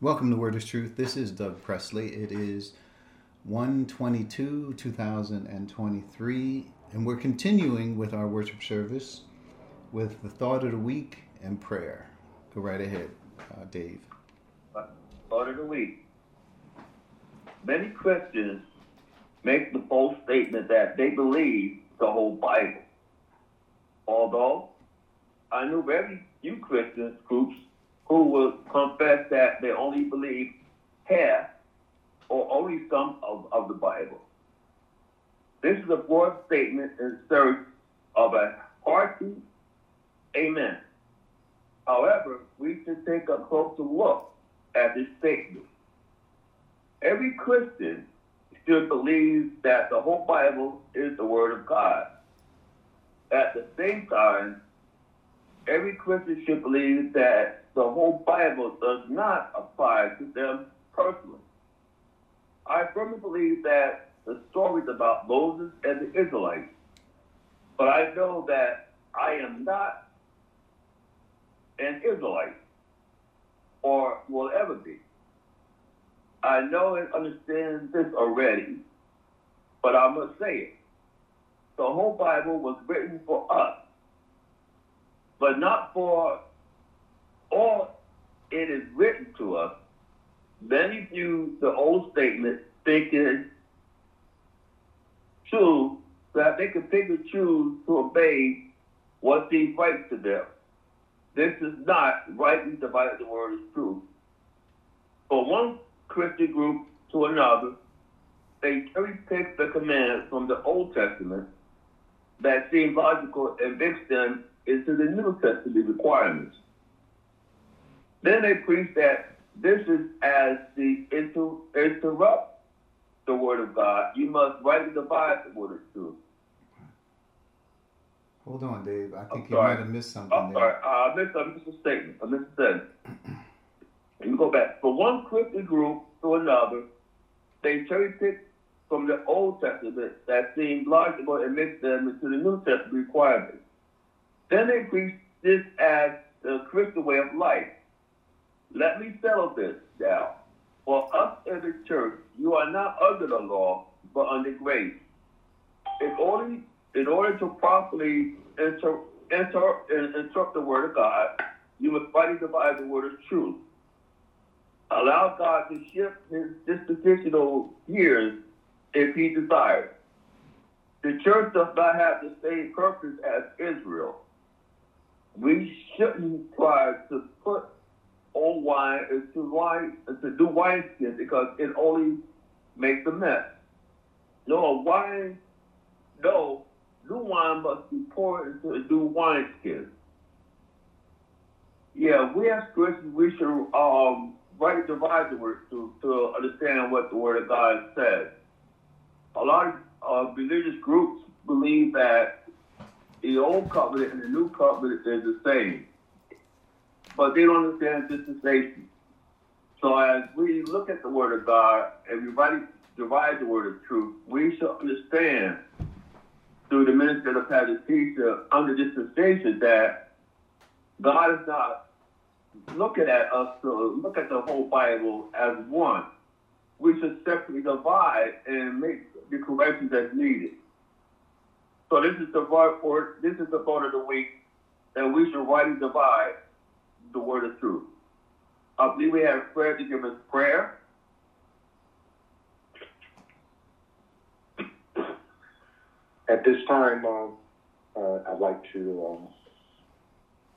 Welcome to Word is Truth. This is Doug Presley. It is 122 2023, and we're continuing with our worship service with the thought of the week and prayer. Go right ahead, uh, Dave. Thought of the week. Many Christians make the bold statement that they believe the whole Bible. Although I know very few Christian groups who will confess that they only believe half or only some of, of the Bible. This is a broad statement in search of a hearty amen. However, we should take a closer look at this statement. Every Christian should believe that the whole Bible is the Word of God. At the same time, every Christian should believe that the whole Bible does not apply to them personally. I firmly believe that the stories about Moses and the Israelites, but I know that I am not an Israelite or will ever be. I know and understand this already, but I must say it. The whole Bible was written for us, but not for all it is written to us. Many view the old statement thinking true that they can pick and choose to obey what seems right to them. This is not rightly divided the word of truth. For one Christian group to another, they cherry pick the commands from the Old Testament that seem logical and mix them into the New Testament requirements. Then they preach that this is as the inter- interrupt the word of God. You must rightly divide the word of truth. Hold on, Dave. I think I'm you sorry. might have missed something I'm there. sorry. Uh, I missed, I missed a statement. I missed a. Let me go back. For one Christian group to another, they cherry pick from the Old Testament that seems logical and mix them into the New Testament requirements. Then they preach this as the Christian way of life. Let me settle this now. For us in the church, you are not under the law, but under grace. In order, in order to properly inter, inter, in- interpret the word of God, you must rightly divide the word of truth. Allow God to shift his dispositional years if he desires. The church does not have the same purpose as Israel. We shouldn't try to put old wine is to wine into new wineskins because it only makes a mess. No, wine, no, new wine must be poured into a new wineskin. Yeah, we as Christians, we should um, rightly divide the word to, to understand what the Word of God says. A lot of uh, religious groups believe that the old covenant and the new covenant is the same, but they don't understand dispensation. So as we look at the Word of God and we divide the Word of truth, we should understand through the ministry of pastor teacher under dispensation that God is not looking at us to look at the whole Bible as one. We should separately divide and make the corrections as needed. So this is the word for this is the thought of the week that we should rightly divide the word of truth. I believe we have prayer to give us prayer. At this time, um, uh, I'd like to um,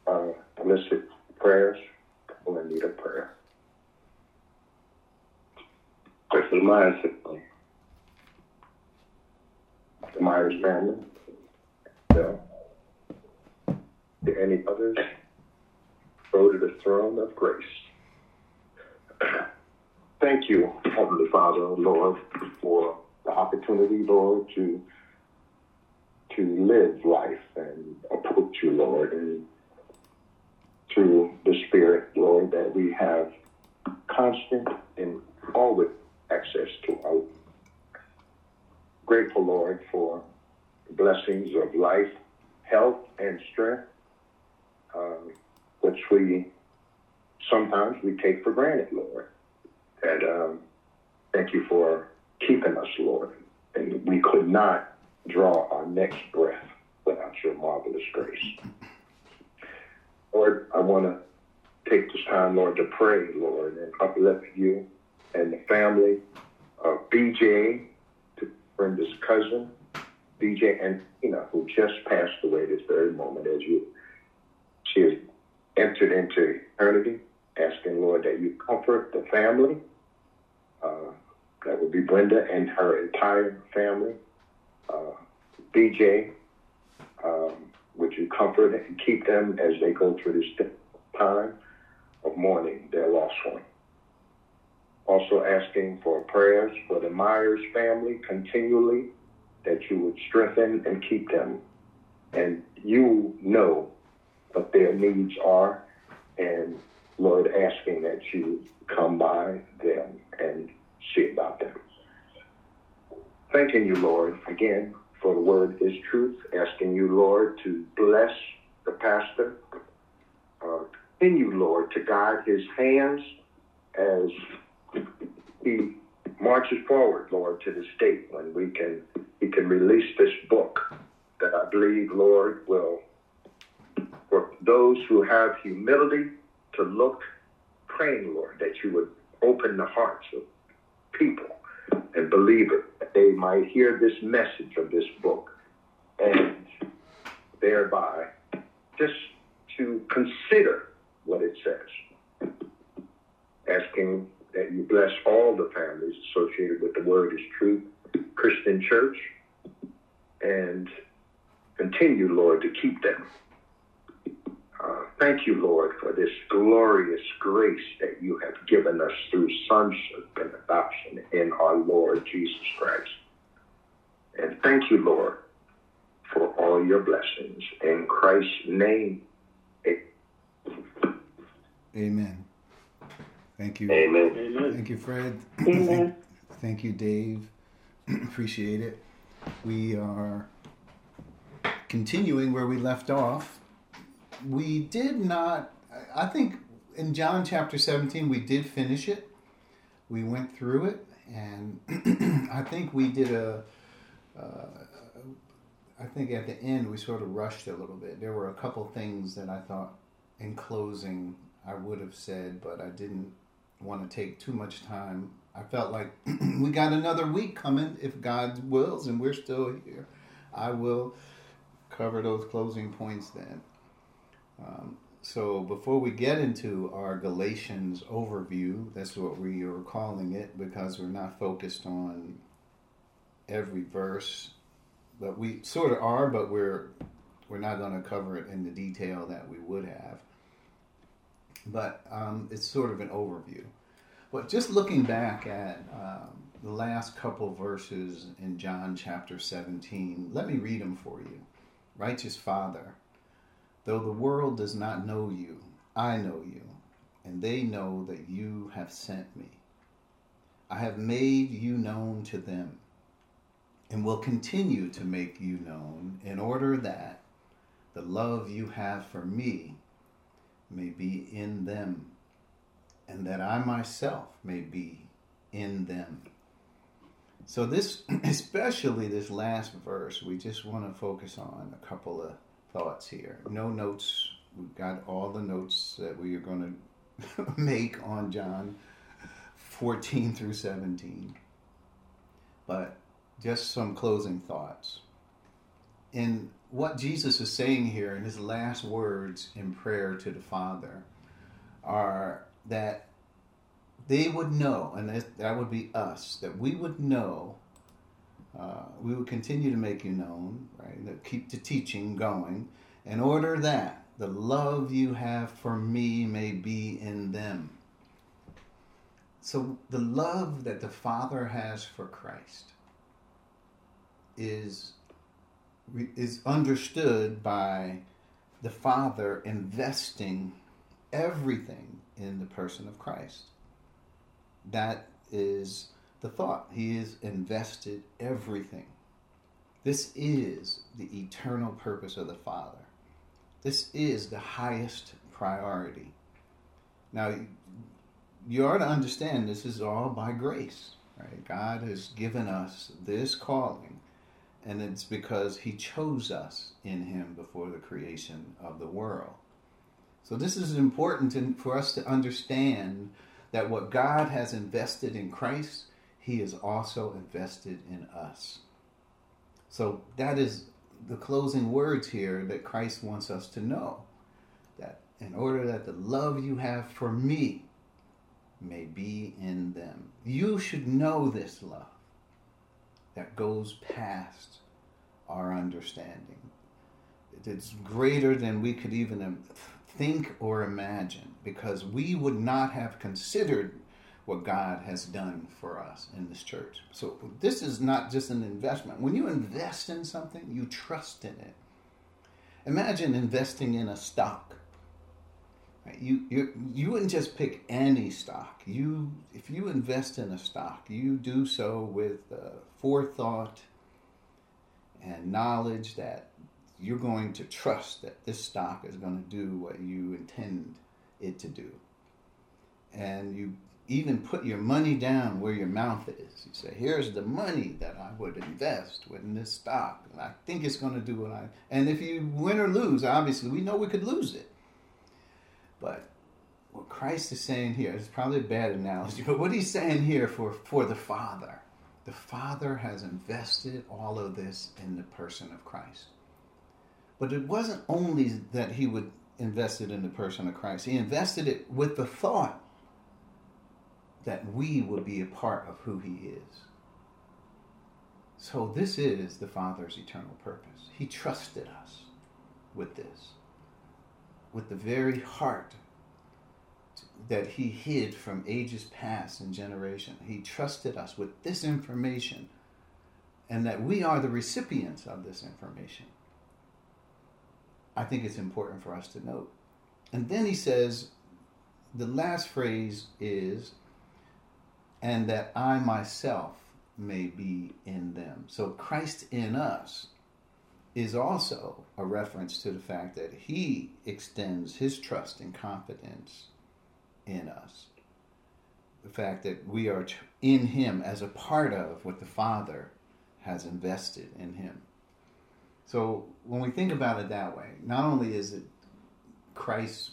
uh, elicit prayers. People in need of prayer. Pray for the Myers family. The Myers family. Bill. Are there any others? Go to the throne of grace. Thank you, Heavenly Father, Lord, for the opportunity, Lord, to to live life and approach you, Lord, and through the Spirit, Lord, that we have constant and always access to our grateful, Lord, for the blessings of life, health, and strength, um, which we sometimes we take for granted, Lord. And um, thank you for keeping us, Lord. And we could not draw our next breath without your marvelous grace. Lord, I want to take this time, Lord, to pray, Lord, and uplift you and the family of BJ, to Brenda's cousin, BJ and Tina, who just passed away this very moment as you she has entered into eternity, asking Lord that you comfort the family. Uh, that would be Brenda and her entire family. Uh, BJ, um, would you comfort and keep them as they go through this time of mourning their lost one? Also asking for prayers for the Myers family continually, that you would strengthen and keep them. And you know what their needs are, and Lord, asking that you come by them and see about them. Thanking you, Lord, again, for the word is truth. Asking you, Lord, to bless the pastor. Uh, continue, Lord, to guide his hands as he marches forward, Lord, to the state when we can he can release this book that I believe, Lord, will for those who have humility to look, praying, Lord, that you would open the hearts of people and believers that they might hear this message of this book and thereby just to consider what it says. Asking that you bless all the families associated with the Word is Truth Christian Church and continue, Lord, to keep them. Thank you, Lord, for this glorious grace that you have given us through sonship and adoption in our Lord Jesus Christ. And thank you, Lord, for all your blessings. In Christ's name, amen. Thank you. Amen. Thank you, Fred. Amen. Thank, thank you, Dave. Appreciate it. We are continuing where we left off. We did not, I think in John chapter 17, we did finish it. We went through it, and I think we did a. Uh, I think at the end we sort of rushed a little bit. There were a couple things that I thought in closing I would have said, but I didn't want to take too much time. I felt like we got another week coming if God wills, and we're still here. I will cover those closing points then. Um, so before we get into our Galatians overview, that's what we are calling it because we're not focused on every verse, but we sort of are, but we're we're not going to cover it in the detail that we would have. But um, it's sort of an overview. But just looking back at um, the last couple verses in John chapter 17, let me read them for you. Righteous Father, though the world does not know you, I know you, and they know that you have sent me. I have made you known to them, and will continue to make you known, in order that the love you have for me may be in them and that I myself may be in them. So, this, especially this last verse, we just want to focus on a couple of thoughts here. No notes. We've got all the notes that we are going to make on John 14 through 17. But just some closing thoughts. In what Jesus is saying here in his last words in prayer to the Father are that they would know, and that would be us, that we would know, uh, we will continue to make you known, right? That keep the teaching going, in order that the love you have for me may be in them. So the love that the Father has for Christ is is understood by the Father investing everything in the person of Christ. That is the thought. He has invested everything. This is the eternal purpose of the Father. This is the highest priority. Now, you ought to understand this is all by grace, right? God has given us this calling, and it's because He chose us in Him before the creation of the world. So, this is important for us to understand that what God has invested in Christ, He is also invested in us. So, that is the closing words here that Christ wants us to know that in order that the love you have for me may be in them. You should know this love that goes past our understanding. It's greater than we could even think or imagine because we would not have considered what God has done for us in this church. So this is not just an investment. When you invest in something, you trust in it. Imagine investing in a stock. You, you you wouldn't just pick any stock. You if you invest in a stock, you do so with uh, forethought and knowledge that you're going to trust that this stock is going to do what you intend it to do. And you even put your money down where your mouth is. You say, "Here's the money that I would invest in this stock, and I think it's going to do what I." And if you win or lose, obviously we know we could lose it. But what Christ is saying here is probably a bad analogy, but what he's saying here for for the Father, the Father has invested all of this in the person of Christ. But it wasn't only that he would invest it in the person of Christ; he invested it with the thought that we would be a part of who He is. So, this is the Father's eternal purpose. He trusted us with this, with the very heart that He hid from ages past and generation. He trusted us with this information, and that we are the recipients of this information. I think it's important for us to note. And then He says, the last phrase is, and that I myself may be in them. So Christ in us is also a reference to the fact that he extends his trust and confidence in us. The fact that we are in him as a part of what the Father has invested in him. So when we think about it that way, not only is it Christ's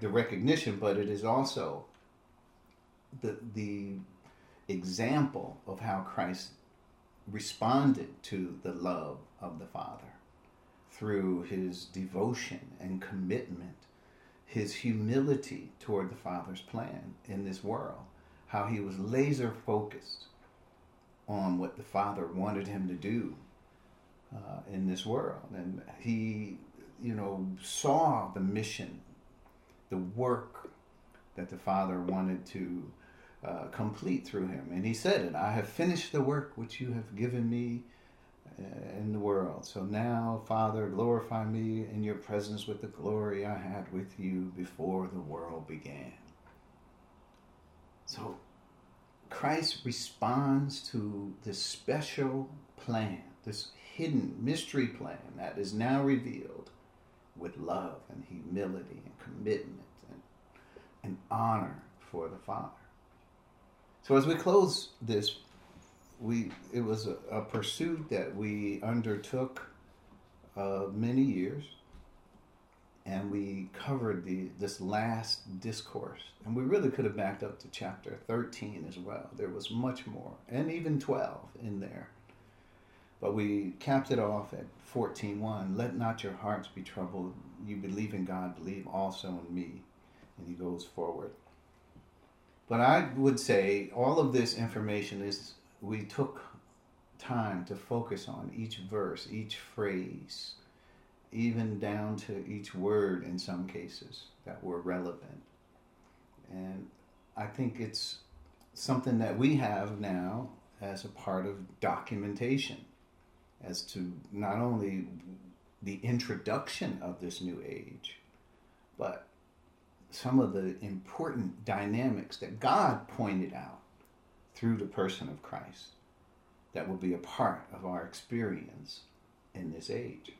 the recognition, but it is also the the example of how Christ responded to the love of the Father through his devotion and commitment, his humility toward the Father's plan in this world, how he was laser focused on what the Father wanted him to do uh, in this world. And he, you know, saw the mission, the work that the Father wanted to uh, complete through him. And he said it I have finished the work which you have given me uh, in the world. So now, Father, glorify me in your presence with the glory I had with you before the world began. So Christ responds to this special plan, this hidden mystery plan that is now revealed with love and humility and commitment and honor for the Father. So as we close this, we it was a, a pursuit that we undertook uh, many years, and we covered the this last discourse, and we really could have backed up to chapter thirteen as well. There was much more, and even twelve in there. But we capped it off at 14.1. Let not your hearts be troubled. You believe in God, believe also in me. And he goes forward. But I would say all of this information is we took time to focus on each verse, each phrase, even down to each word in some cases that were relevant. And I think it's something that we have now as a part of documentation as to not only the introduction of this new age, but some of the important dynamics that God pointed out through the person of Christ that will be a part of our experience in this age.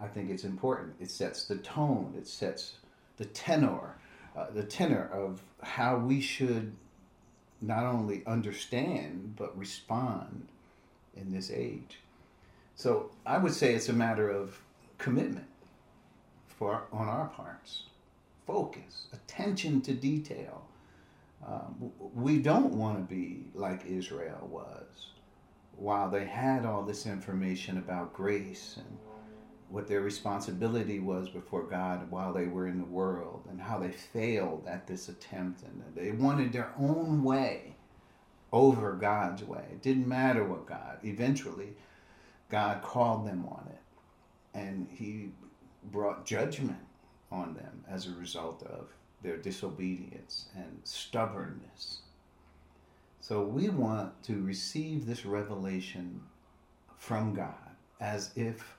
I think it's important. It sets the tone, it sets the tenor uh, the tenor of how we should not only understand but respond in this age. So I would say it's a matter of commitment for on our parts, focus, attention to detail. Um, we don't want to be like Israel was, while they had all this information about grace and what their responsibility was before God while they were in the world and how they failed at this attempt and they wanted their own way over God's way. It didn't matter what God, eventually, God called them on it and He brought judgment on them as a result of their disobedience and stubbornness. So we want to receive this revelation from God as if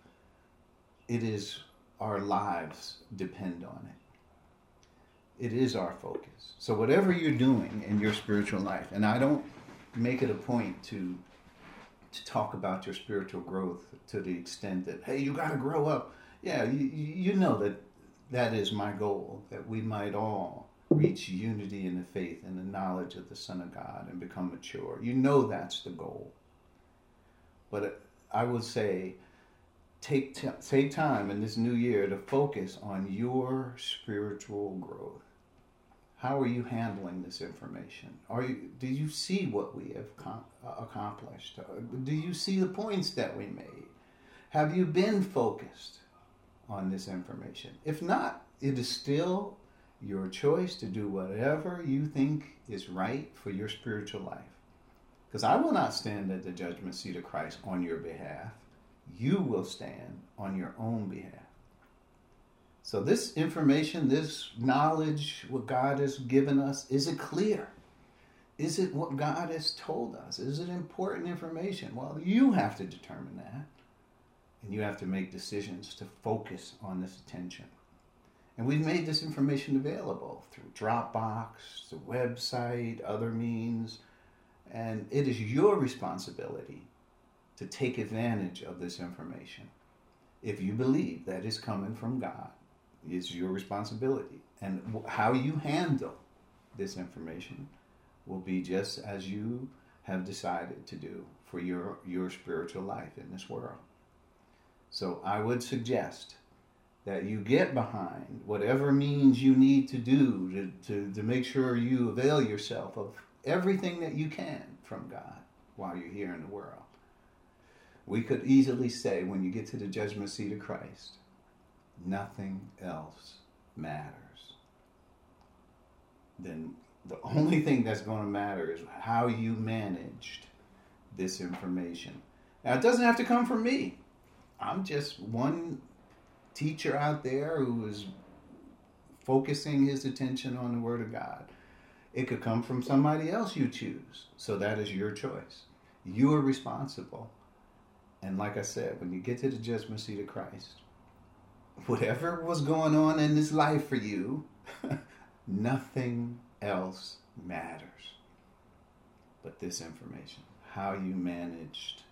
it is our lives depend on it. It is our focus. So whatever you're doing in your spiritual life, and I don't make it a point to to talk about your spiritual growth to the extent that hey, you got to grow up. Yeah, you, you know that that is my goal that we might all reach unity in the faith and the knowledge of the Son of God and become mature. You know that's the goal. But I would say take t- take time in this new year to focus on your spiritual growth. How are you handling this information? Are you do you see what we have com- uh, accomplished? Do you see the points that we made? Have you been focused on this information? If not, it is still your choice to do whatever you think is right for your spiritual life. Because I will not stand at the judgment seat of Christ on your behalf you will stand on your own behalf. So, this information, this knowledge, what God has given us, is it clear? Is it what God has told us? Is it important information? Well, you have to determine that. And you have to make decisions to focus on this attention. And we've made this information available through Dropbox, the website, other means. And it is your responsibility to take advantage of this information. If you believe that is coming from God, it's your responsibility. And how you handle this information will be just as you have decided to do for your, your spiritual life in this world. So I would suggest that you get behind whatever means you need to do to, to, to make sure you avail yourself of everything that you can from God while you're here in the world we could easily say when you get to the judgment seat of Christ, nothing else matters. Then the only thing that's going to matter is how you managed this information. Now, it doesn't have to come from me. I'm just one teacher out there who is focusing his attention on the Word of God. It could come from somebody else you choose. So that is your choice. You are responsible and like I said, when you get to the judgment seat of Christ, whatever was going on in this life for you, nothing else matters but this information. How you managed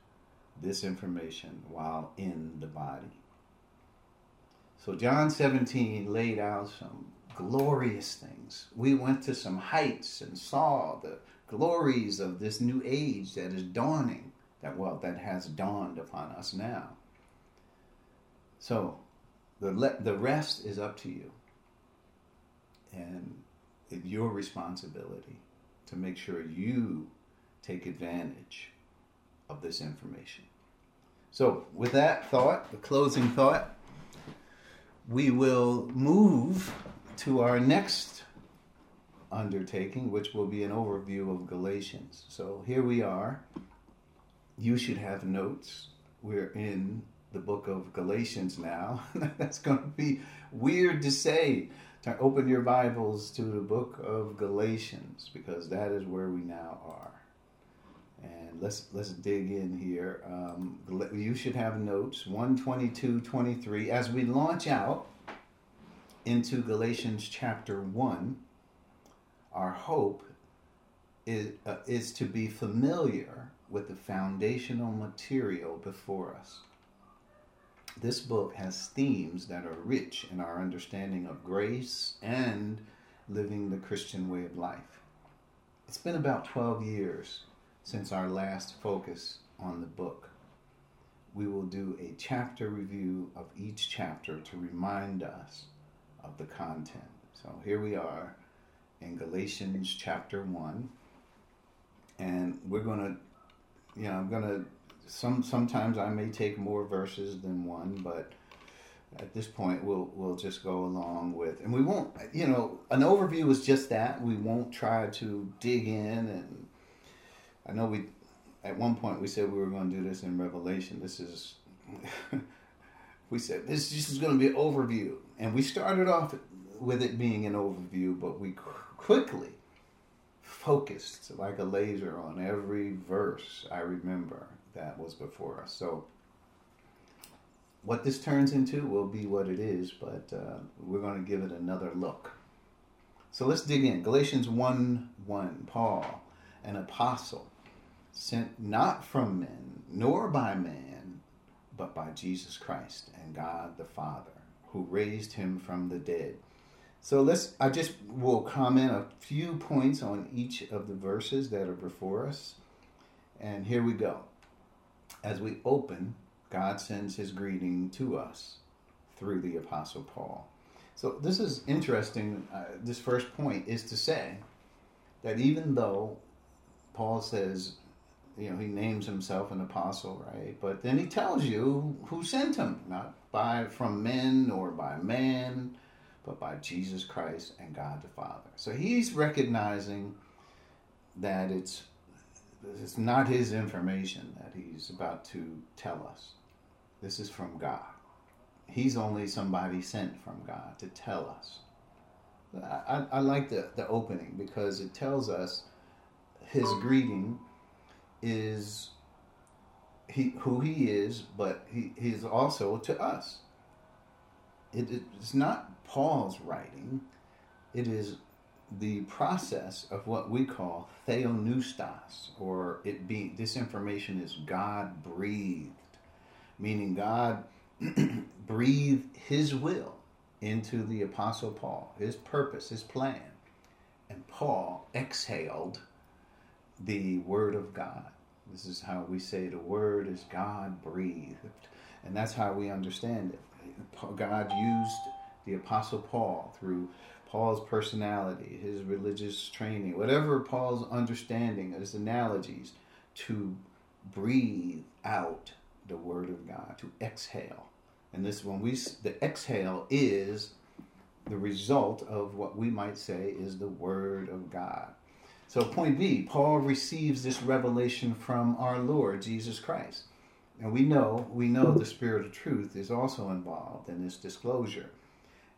this information while in the body. So, John 17 laid out some glorious things. We went to some heights and saw the glories of this new age that is dawning that well that has dawned upon us now. So the le- the rest is up to you, and it's your responsibility to make sure you take advantage of this information. So, with that thought, the closing thought, we will move to our next undertaking, which will be an overview of Galatians. So, here we are you should have notes. We're in the book of Galatians now. That's going to be weird to say. To open your Bibles to the book of Galatians because that is where we now are. And let's let's dig in here. Um, you should have notes 122, 23 as we launch out into Galatians chapter 1. Our hope is, uh, is to be familiar with the foundational material before us. This book has themes that are rich in our understanding of grace and living the Christian way of life. It's been about 12 years since our last focus on the book. We will do a chapter review of each chapter to remind us of the content. So here we are in Galatians chapter 1 and we're going to you know, I'm going to some sometimes I may take more verses than one, but at this point we'll we'll just go along with and we won't you know an overview is just that we won't try to dig in and i know we at one point we said we were going to do this in revelation this is we said this is going to be an overview and we started off with it being an overview but we quickly focused like a laser on every verse i remember that was before us so what this turns into will be what it is, but uh, we're going to give it another look. So let's dig in. Galatians 1 1 Paul, an apostle, sent not from men, nor by man, but by Jesus Christ and God the Father, who raised him from the dead. So let's, I just will comment a few points on each of the verses that are before us. And here we go. As we open God sends his greeting to us through the Apostle Paul. So, this is interesting. Uh, this first point is to say that even though Paul says, you know, he names himself an apostle, right? But then he tells you who sent him, not by from men or by man, but by Jesus Christ and God the Father. So he's recognizing that it's it's not his information that he's about to tell us. This is from God. He's only somebody sent from God to tell us. I, I, like the, the opening because it tells us his greeting is he who he is, but he, he's also to us. It, it's not Paul's writing, it is the process of what we call theopneustos, or it being this information is God breathed meaning God breathed his will into the Apostle Paul, his purpose, his plan. And Paul exhaled the Word of God. This is how we say the Word is God breathed. And that's how we understand it. God used the Apostle Paul through Paul's personality, his religious training, whatever Paul's understanding, his analogies, to breathe out the Word of God, to exhale. And this, when we, the exhale is the result of what we might say is the Word of God. So, point B, Paul receives this revelation from our Lord Jesus Christ. And we know, we know the Spirit of truth is also involved in this disclosure.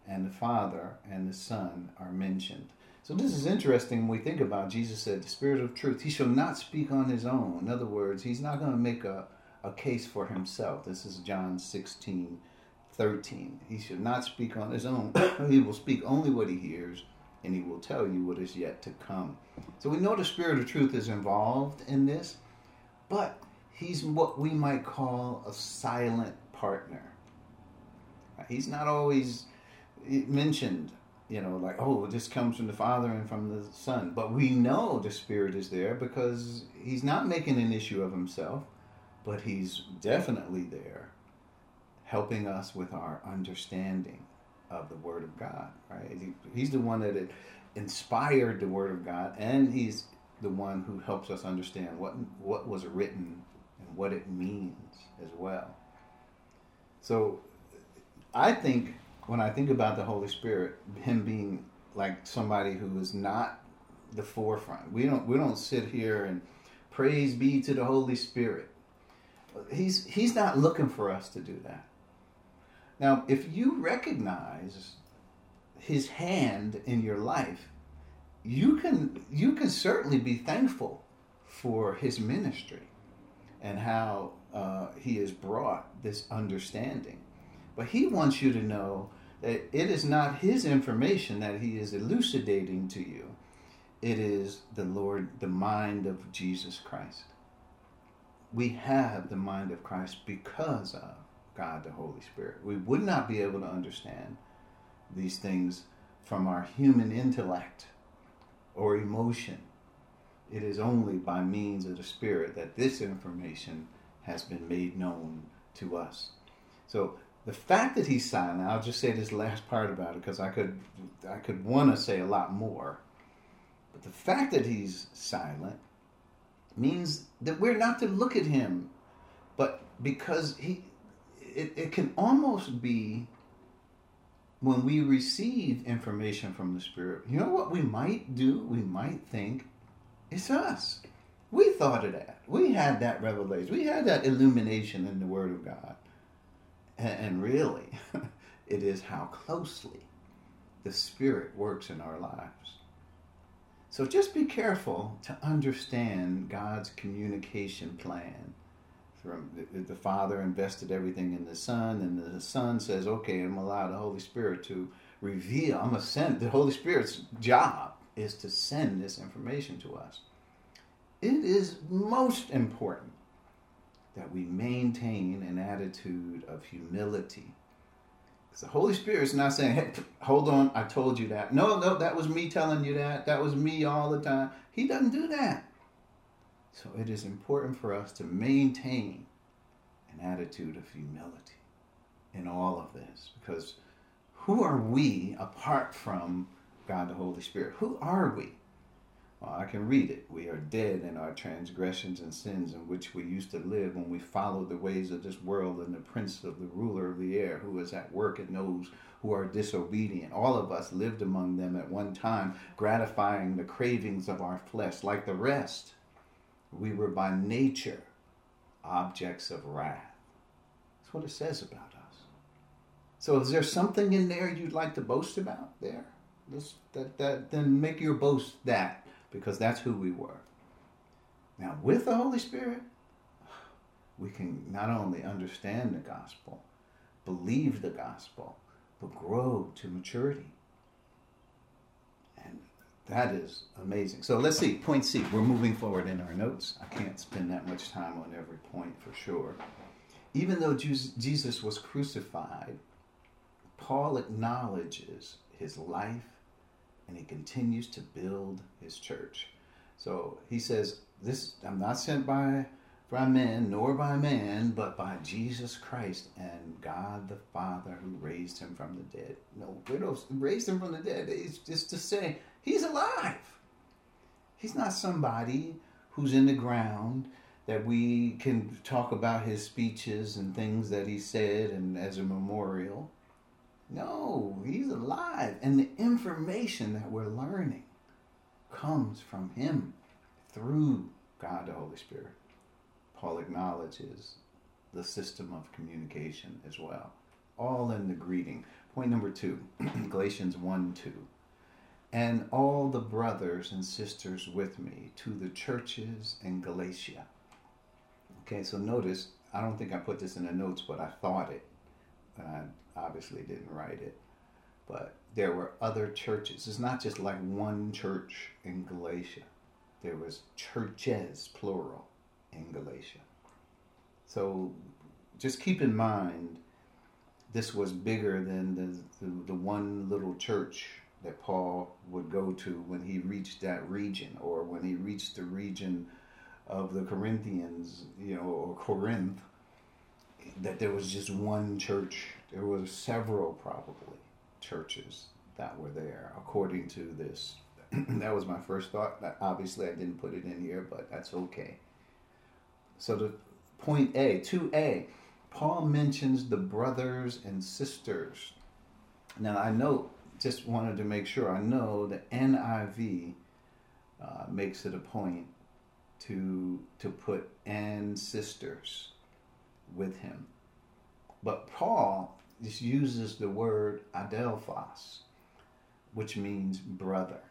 And the Father and the Son are mentioned. So this is interesting when we think about Jesus said, the Spirit of truth, he shall not speak on his own. In other words, he's not going to make a, a case for himself. This is John 16, 13. He should not speak on his own. he will speak only what he hears, and he will tell you what is yet to come. So we know the Spirit of truth is involved in this, but he's what we might call a silent partner. He's not always mentioned, you know, like, oh, this comes from the Father and from the Son. But we know the Spirit is there because he's not making an issue of himself but He's definitely there helping us with our understanding of the Word of God, right? He's the one that inspired the Word of God, and He's the one who helps us understand what what was written and what it means as well. So, I think when I think about the Holy Spirit, Him being like somebody who is not the forefront. We don't we don't sit here and praise be to the Holy Spirit he's he's not looking for us to do that. Now, if you recognize his hand in your life, you can you can certainly be thankful for his ministry and how uh, he has brought this understanding. But he wants you to know that it is not his information that he is elucidating to you. It is the Lord, the mind of Jesus Christ we have the mind of Christ because of God the Holy Spirit. We would not be able to understand these things from our human intellect or emotion. It is only by means of the Spirit that this information has been made known to us. So the fact that he's silent, I'll just say this last part about it because I could I could want to say a lot more. But the fact that he's silent means that we're not to look at him, but because he it, it can almost be when we receive information from the Spirit, you know what we might do? We might think it's us. We thought of that. We had that revelation. We had that illumination in the Word of God. And, and really, it is how closely the Spirit works in our lives. So just be careful to understand God's communication plan the, the, Father invested everything in the Son, and the Son says, "Okay, I'm allow the Holy Spirit to reveal. I'm gonna send. The Holy Spirit's job is to send this information to us. It is most important that we maintain an attitude of humility." Because the Holy Spirit is not saying, "Hey, hold on, I told you that." No, no, that was me telling you that. That was me all the time. He doesn't do that. So it is important for us to maintain an attitude of humility in all of this because who are we apart from God the Holy Spirit? Who are we? Well, I can read it. We are dead in our transgressions and sins in which we used to live when we followed the ways of this world and the prince of the ruler of the air who is at work and those who are disobedient. All of us lived among them at one time, gratifying the cravings of our flesh like the rest. We were by nature objects of wrath. That's what it says about us. So, is there something in there you'd like to boast about there? This, that, that, then make your boast that, because that's who we were. Now, with the Holy Spirit, we can not only understand the gospel, believe the gospel, but grow to maturity. That is amazing. So let's see. Point C. We're moving forward in our notes. I can't spend that much time on every point for sure. Even though Jesus was crucified, Paul acknowledges his life and he continues to build his church. So he says, This I'm not sent by by men nor by man, but by Jesus Christ and God the Father who raised him from the dead. No, widows raised him from the dead. It's just to say He's alive. He's not somebody who's in the ground that we can talk about his speeches and things that he said and as a memorial. No, he's alive. And the information that we're learning comes from him through God the Holy Spirit. Paul acknowledges the system of communication as well. All in the greeting. Point number two Galatians 1 2 and all the brothers and sisters with me to the churches in Galatia. Okay, so notice, I don't think I put this in the notes, but I thought it. I obviously didn't write it. But there were other churches. It's not just like one church in Galatia. There was churches, plural, in Galatia. So just keep in mind, this was bigger than the, the, the one little church that Paul would go to when he reached that region or when he reached the region of the Corinthians, you know, or Corinth, that there was just one church. There were several, probably, churches that were there, according to this. that was my first thought. Obviously, I didn't put it in here, but that's okay. So, the point A, 2A, Paul mentions the brothers and sisters. Now, I note just wanted to make sure. I know the NIV uh, makes it a point to to put and sisters with him, but Paul just uses the word adelphos, which means brother.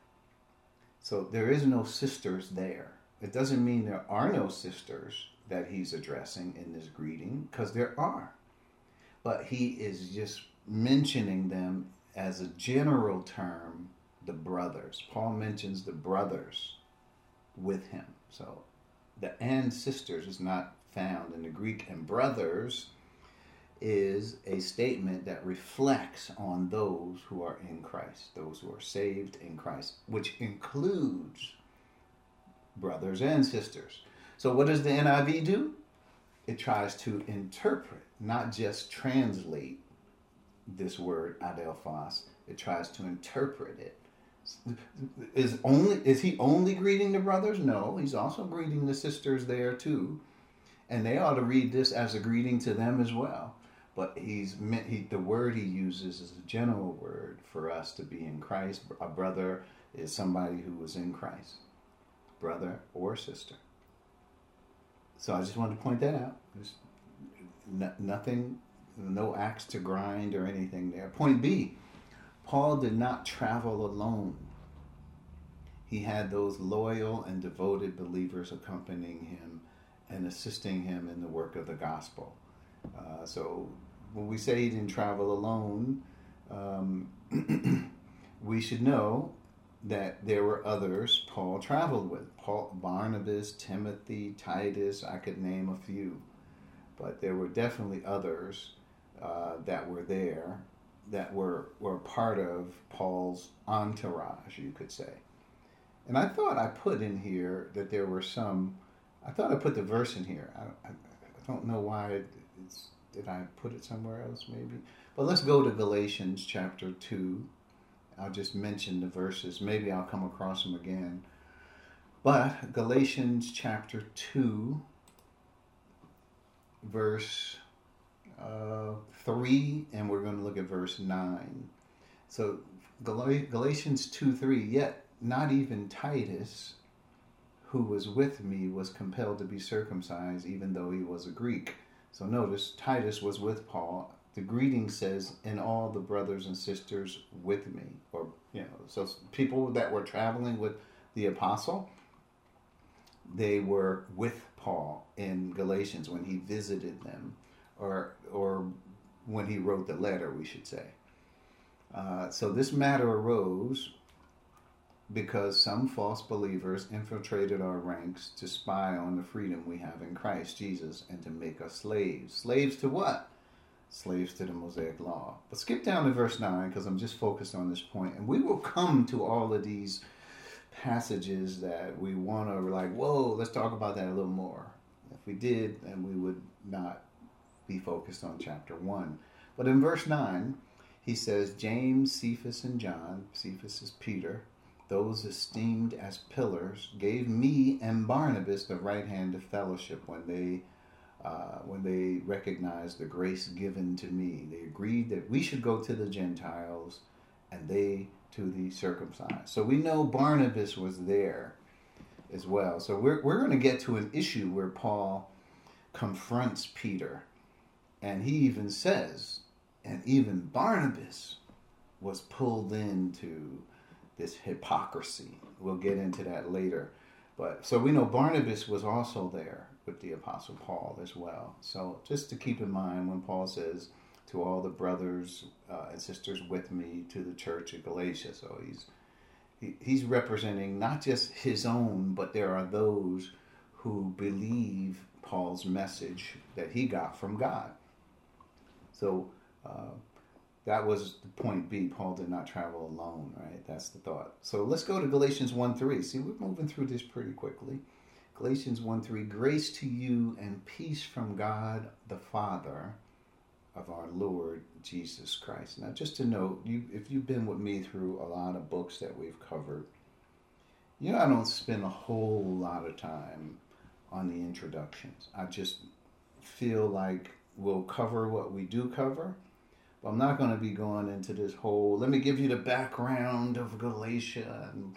So there is no sisters there. It doesn't mean there are no sisters that he's addressing in this greeting, because there are. But he is just mentioning them as a general term, the brothers. Paul mentions the brothers with him. So the and sisters is not found in the Greek, and brothers is a statement that reflects on those who are in Christ, those who are saved in Christ, which includes brothers and sisters. So, what does the NIV do? It tries to interpret, not just translate this word adelphos. It tries to interpret it. Is only is he only greeting the brothers? No, he's also greeting the sisters there too, and they ought to read this as a greeting to them as well. But he's meant he the word he uses is a general word for us to be in Christ. A brother is somebody who was in Christ, brother or sister. So I just wanted to point that out. There's no, nothing, no axe to grind or anything there. Point B Paul did not travel alone. He had those loyal and devoted believers accompanying him and assisting him in the work of the gospel. Uh, so when we say he didn't travel alone, um, we should know that there were others Paul traveled with. Paul, Barnabas, Timothy, Titus, I could name a few. But there were definitely others uh, that were there that were, were part of Paul's entourage, you could say. And I thought I put in here that there were some, I thought I put the verse in here. I, I, I don't know why it's, did I put it somewhere else maybe? But let's go to Galatians chapter 2 I'll just mention the verses. Maybe I'll come across them again. But Galatians chapter 2, verse uh, 3, and we're going to look at verse 9. So Gal- Galatians 2 3, yet not even Titus, who was with me, was compelled to be circumcised, even though he was a Greek. So notice Titus was with Paul the greeting says, and all the brothers and sisters with me. Or, you know, so people that were traveling with the apostle, they were with Paul in Galatians when he visited them, or, or when he wrote the letter, we should say. Uh, so this matter arose because some false believers infiltrated our ranks to spy on the freedom we have in Christ Jesus and to make us slaves. Slaves to what? slaves to the Mosaic law. But skip down to verse 9 because I'm just focused on this point. And we will come to all of these passages that we want to, like, whoa, let's talk about that a little more. If we did, then we would not be focused on chapter 1. But in verse 9, he says, James, Cephas, and John, Cephas is Peter, those esteemed as pillars, gave me and Barnabas the right hand of fellowship when they uh, when they recognized the grace given to me. They agreed that we should go to the Gentiles and they to the circumcised. So we know Barnabas was there as well. So we're, we're going to get to an issue where Paul confronts Peter. And he even says, and even Barnabas was pulled into this hypocrisy. We'll get into that later. But so we know Barnabas was also there with the Apostle Paul as well. So just to keep in mind when Paul says, to all the brothers uh, and sisters with me to the church of Galatia. So he's he, he's representing not just his own, but there are those who believe Paul's message that he got from God. So uh, that was the point B. Paul did not travel alone, right? That's the thought. So let's go to Galatians 1 3. See, we're moving through this pretty quickly. Galatians 1 3 Grace to you and peace from God the Father of our Lord Jesus Christ. Now, just to note, you, if you've been with me through a lot of books that we've covered, you know, I don't spend a whole lot of time on the introductions. I just feel like we'll cover what we do cover, but I'm not going to be going into this whole, let me give you the background of Galatia and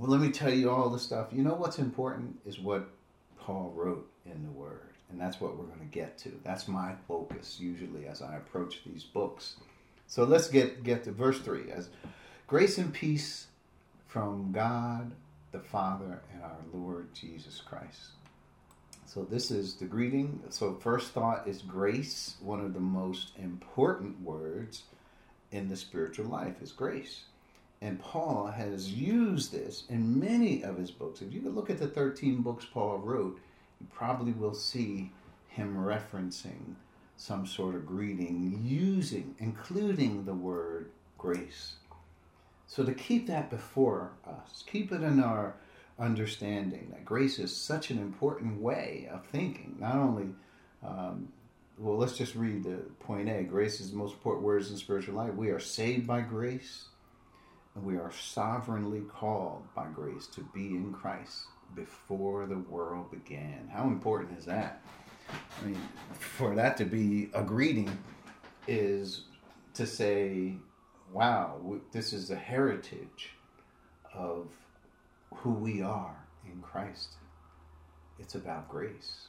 let me tell you all the stuff. You know what's important is what Paul wrote in the Word, and that's what we're going to get to. That's my focus usually as I approach these books. So let's get get to verse three. As grace and peace from God the Father and our Lord Jesus Christ. So this is the greeting. So first thought is grace. One of the most important words in the spiritual life is grace. And Paul has used this in many of his books. If you look at the 13 books Paul wrote, you probably will see him referencing some sort of greeting using, including the word grace. So to keep that before us, keep it in our understanding that grace is such an important way of thinking. Not only, um, well, let's just read the point A. Grace is the most important words in spiritual life. We are saved by grace, and we are sovereignly called by grace to be in Christ before the world began. How important is that? I mean, for that to be a greeting is to say, wow, this is the heritage of who we are in Christ. It's about grace.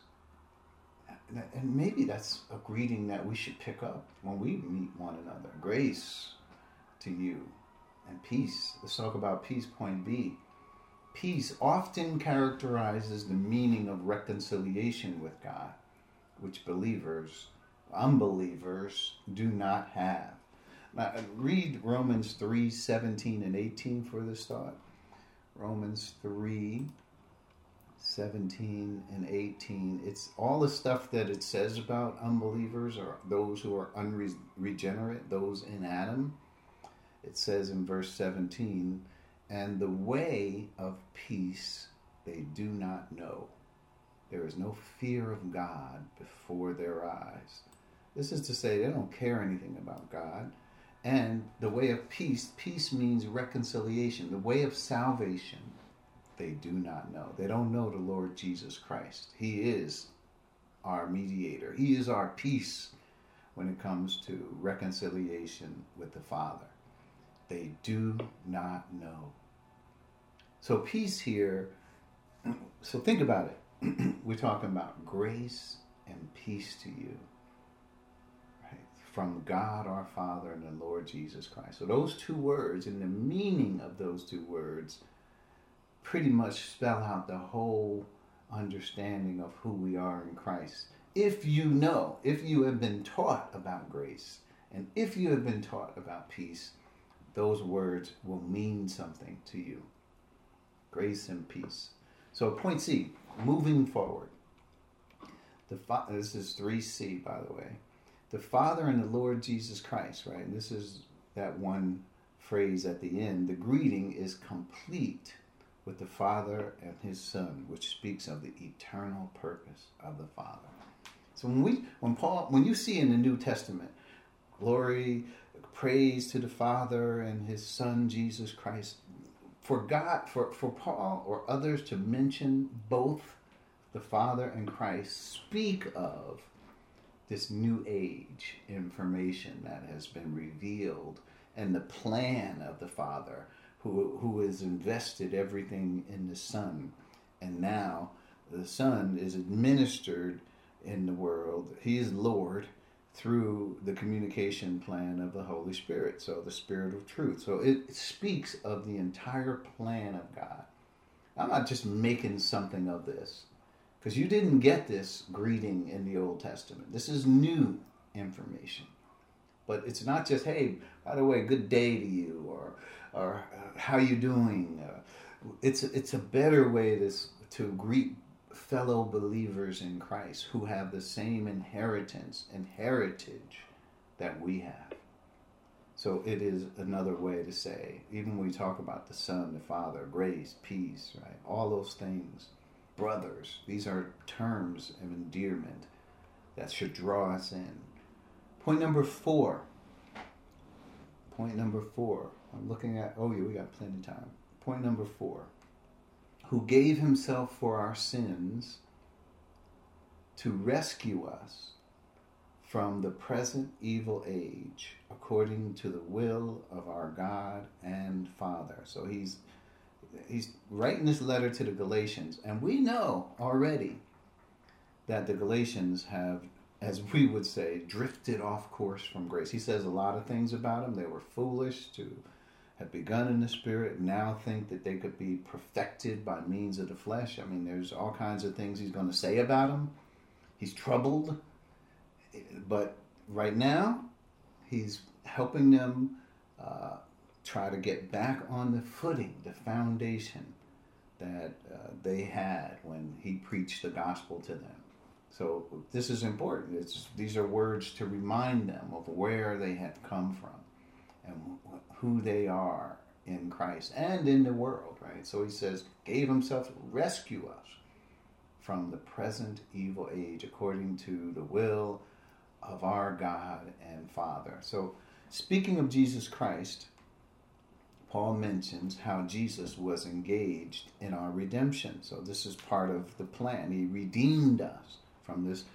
And maybe that's a greeting that we should pick up when we meet one another. Grace to you and peace. Let's talk about peace, point B. Peace often characterizes the meaning of reconciliation with God, which believers, unbelievers, do not have. Now, read Romans 3 17 and 18 for this thought. Romans 3 17 and 18. It's all the stuff that it says about unbelievers or those who are unregenerate, those in Adam. It says in verse 17, and the way of peace they do not know. There is no fear of God before their eyes. This is to say, they don't care anything about God. And the way of peace, peace means reconciliation. The way of salvation, they do not know. They don't know the Lord Jesus Christ. He is our mediator, He is our peace when it comes to reconciliation with the Father. They do not know. So, peace here, so think about it. We're talking about grace and peace to you from God our Father and the Lord Jesus Christ. So those two words and the meaning of those two words pretty much spell out the whole understanding of who we are in Christ. If you know, if you have been taught about grace, and if you have been taught about peace, those words will mean something to you. Grace and peace. So, point C, moving forward. The this is 3C, by the way the Father and the Lord Jesus Christ, right? And this is that one phrase at the end. The greeting is complete with the Father and His Son, which speaks of the eternal purpose of the Father. So when we, when Paul, when you see in the New Testament, glory, praise to the Father and His Son Jesus Christ, for God, for, for Paul or others to mention both the Father and Christ speak of this new age information that has been revealed and the plan of the Father who, who has invested everything in the Son. And now the Son is administered in the world. He is Lord through the communication plan of the Holy Spirit. So the Spirit of truth. So it speaks of the entire plan of God. I'm not just making something of this. Because you didn't get this greeting in the Old Testament. This is new information. But it's not just, hey, by the way, good day to you, or, or uh, how you doing? Uh, it's, it's a better way to, to greet fellow believers in Christ who have the same inheritance and heritage that we have. So it is another way to say, even when we talk about the Son, the Father, grace, peace, right? All those things brothers. These are terms of endearment that should draw us in. Point number four. Point number four. I'm looking at, oh, yeah, we got plenty of time. Point number four. Who gave himself for our sins to rescue us from the present evil age according to the will of our God and Father. So he's he's writing this letter to the Galatians, and we know already that the Galatians have, as we would say, drifted off course from grace. He says a lot of things about them. They were foolish to have begun in the spirit, now think that they could be perfected by means of the flesh. I mean, there's all kinds of things he's going to say about them. He's troubled, but right now, he's helping them. Uh, try to get back on the footing, the foundation that uh, they had when he preached the gospel to them. So this is important. It's, these are words to remind them of where they have come from and who they are in Christ and in the world, right? So he says, gave himself to rescue us from the present evil age according to the will of our God and Father. So speaking of Jesus Christ, Paul mentions how Jesus was engaged in our redemption. So this is part of the plan. He redeemed us from this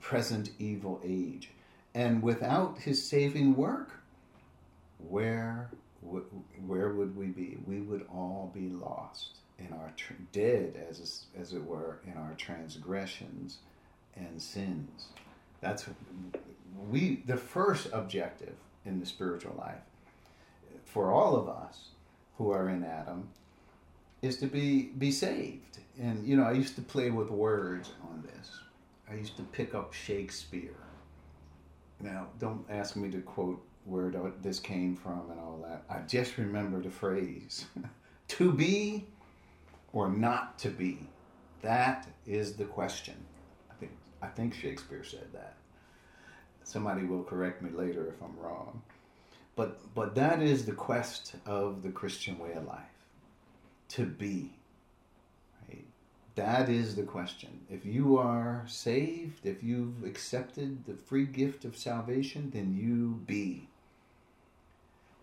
present evil age. And without his saving work, where where would we be? We would all be lost in our dead, as as it were, in our transgressions and sins. That's we. The first objective in the spiritual life for all of us who are in Adam is to be be saved. And you know, I used to play with words on this. I used to pick up Shakespeare. Now, don't ask me to quote where this came from and all that. I just remember the phrase to be or not to be. That is the question. I think I think Shakespeare said that. Somebody will correct me later if I'm wrong. But but that is the quest of the Christian way of life. To be. Right? That is the question. If you are saved, if you've accepted the free gift of salvation, then you be.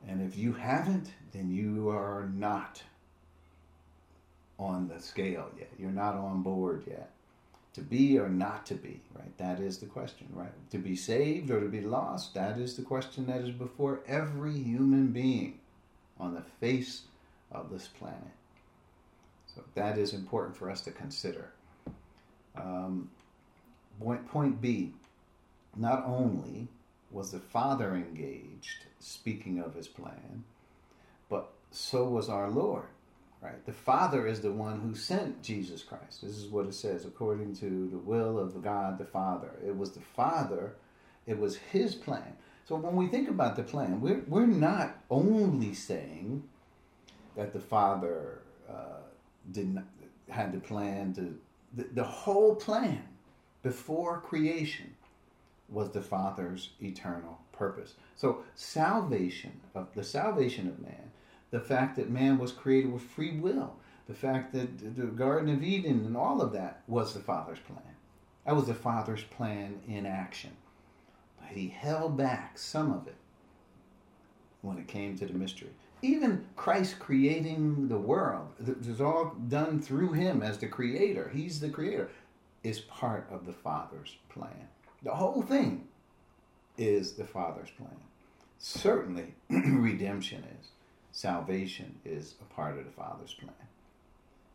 And if you haven't, then you are not on the scale yet. You're not on board yet. To be or not to be, right? That is the question, right? To be saved or to be lost, that is the question that is before every human being on the face of this planet. So that is important for us to consider. Um, point, point B not only was the Father engaged, speaking of his plan, but so was our Lord. Right? The Father is the one who sent Jesus Christ. This is what it says, according to the will of God the Father. It was the Father, it was His plan. So when we think about the plan, we're, we're not only saying that the Father uh, did not, had the plan to, the, the whole plan before creation was the Father's eternal purpose. So salvation of the salvation of man the fact that man was created with free will, the fact that the Garden of Eden and all of that was the Father's plan. That was the Father's plan in action. But he held back some of it when it came to the mystery. Even Christ creating the world, it was all done through him as the creator. He's the creator, is part of the Father's plan. The whole thing is the Father's plan. Certainly, redemption is salvation is a part of the Father's plan.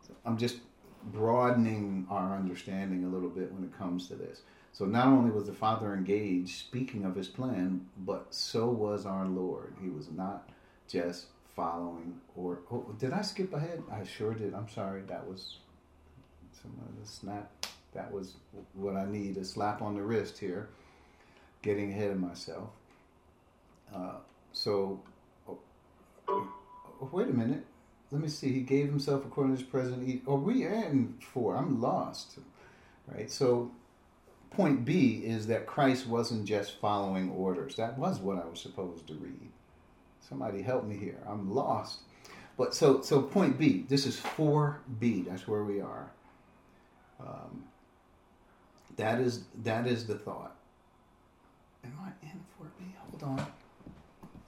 So I'm just broadening our understanding a little bit when it comes to this. So not only was the Father engaged, speaking of his plan, but so was our Lord. He was not just following or oh, did I skip ahead? I sure did. I'm sorry. That was some of the snap. That was what I need a slap on the wrist here, getting ahead of myself. Uh, so wait a minute. Let me see. He gave himself according to his present. Are we in four? I'm lost. Right. So, point B is that Christ wasn't just following orders. That was what I was supposed to read. Somebody help me here. I'm lost. But so so point B. This is four B. That's where we are. Um, that is that is the thought. Am I in four B? Hold on.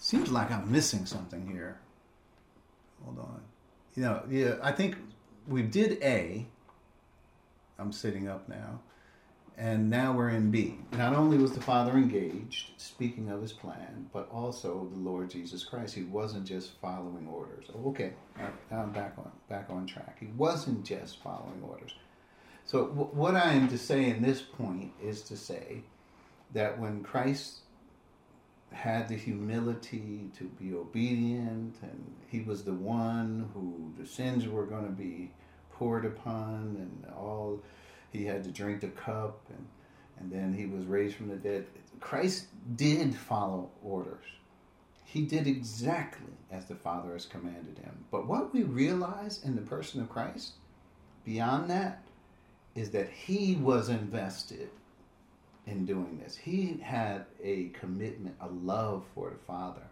Seems like I'm missing something here. Hold on. You know, yeah, I think we did A. I'm sitting up now. And now we're in B. Not only was the Father engaged, speaking of his plan, but also the Lord Jesus Christ. He wasn't just following orders. Oh, okay, I'm back on back on track. He wasn't just following orders. So w- what I am to say in this point is to say that when Christ had the humility to be obedient, and he was the one who the sins were going to be poured upon, and all he had to drink the cup, and and then he was raised from the dead. Christ did follow orders. He did exactly as the Father has commanded him. But what we realize in the person of Christ, beyond that, is that he was invested in doing this. He had a commitment, a love for the Father.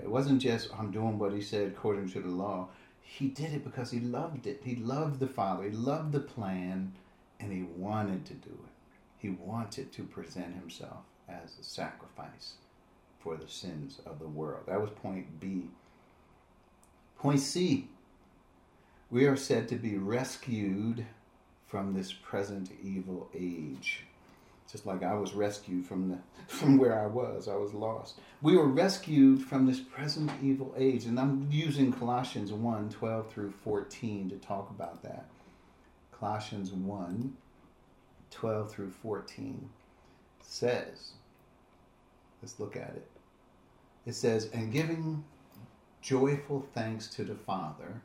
It wasn't just, I'm doing what he said according to the law. He did it because he loved it. He loved the Father, he loved the plan, and he wanted to do it. He wanted to present himself as a sacrifice for the sins of the world. That was point B. Point C we are said to be rescued from this present evil age. Just like I was rescued from the from where I was, I was lost. We were rescued from this present evil age. And I'm using Colossians 1 12 through 14 to talk about that. Colossians 1 12 through 14 says, let's look at it. It says, and giving joyful thanks to the Father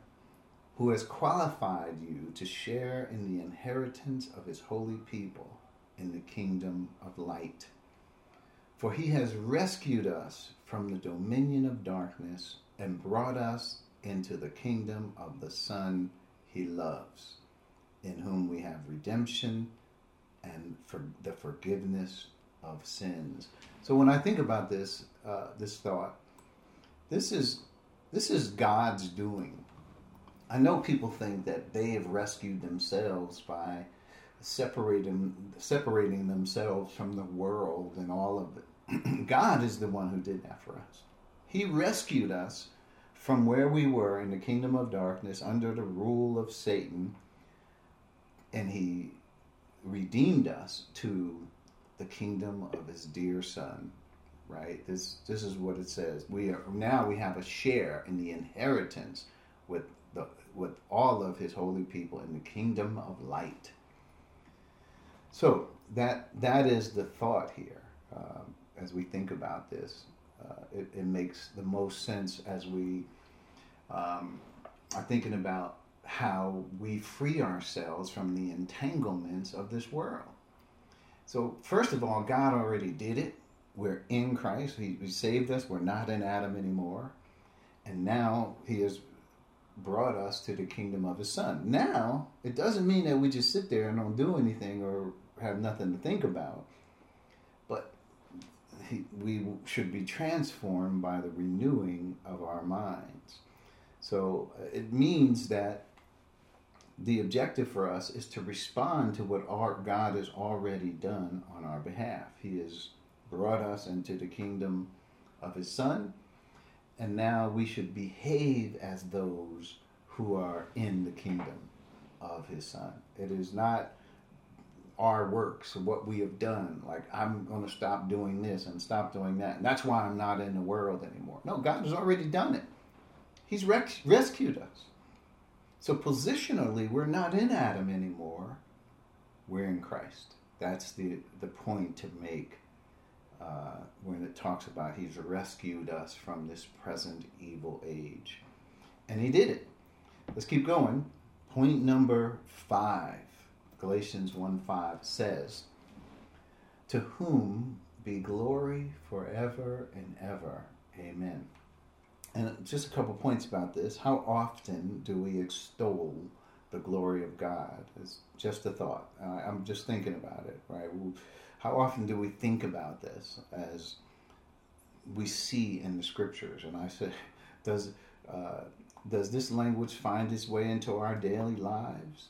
who has qualified you to share in the inheritance of his holy people in the kingdom of light. For he has rescued us from the dominion of darkness and brought us into the kingdom of the Son he loves, in whom we have redemption and for the forgiveness of sins. So when I think about this, uh, this thought, this is this is God's doing. I know people think that they have rescued themselves by separating separating themselves from the world and all of it. God is the one who did that for us. He rescued us from where we were in the kingdom of darkness under the rule of Satan and he redeemed us to the kingdom of his dear son right this this is what it says we are now we have a share in the inheritance with the with all of his holy people in the kingdom of light. So that that is the thought here um, as we think about this. Uh, it, it, makes the most sense as we um, are thinking about how we free ourselves from the entanglements of this world. So, first of all, God already did it. We're in Christ. He, he saved us. We're not in Adam anymore. And now He has brought us to the kingdom of his son. Now, it doesn't mean that we just sit there and don't do anything or have nothing to think about, but we should be transformed by the renewing of our minds. So uh, it means that the objective for us is to respond to what our God has already done on our behalf. He has brought us into the kingdom of his son and now we should behave as those who are in the kingdom of his son. It is not our works, what we have done. Like, I'm going to stop doing this and stop doing that. And that's why I'm not in the world anymore. No, God has already done it. He's res- rescued us. So, positionally, we're not in Adam anymore. We're in Christ. That's the, the point to make uh, when it talks about he's rescued us from this present evil age. And he did it. Let's keep going. Point number five Galatians 1 5 says, To whom be glory forever and ever. Amen. And just a couple points about this. How often do we extol the glory of God? It's just a thought. Uh, I'm just thinking about it, right? How often do we think about this as we see in the scriptures? And I say, does uh, does this language find its way into our daily lives?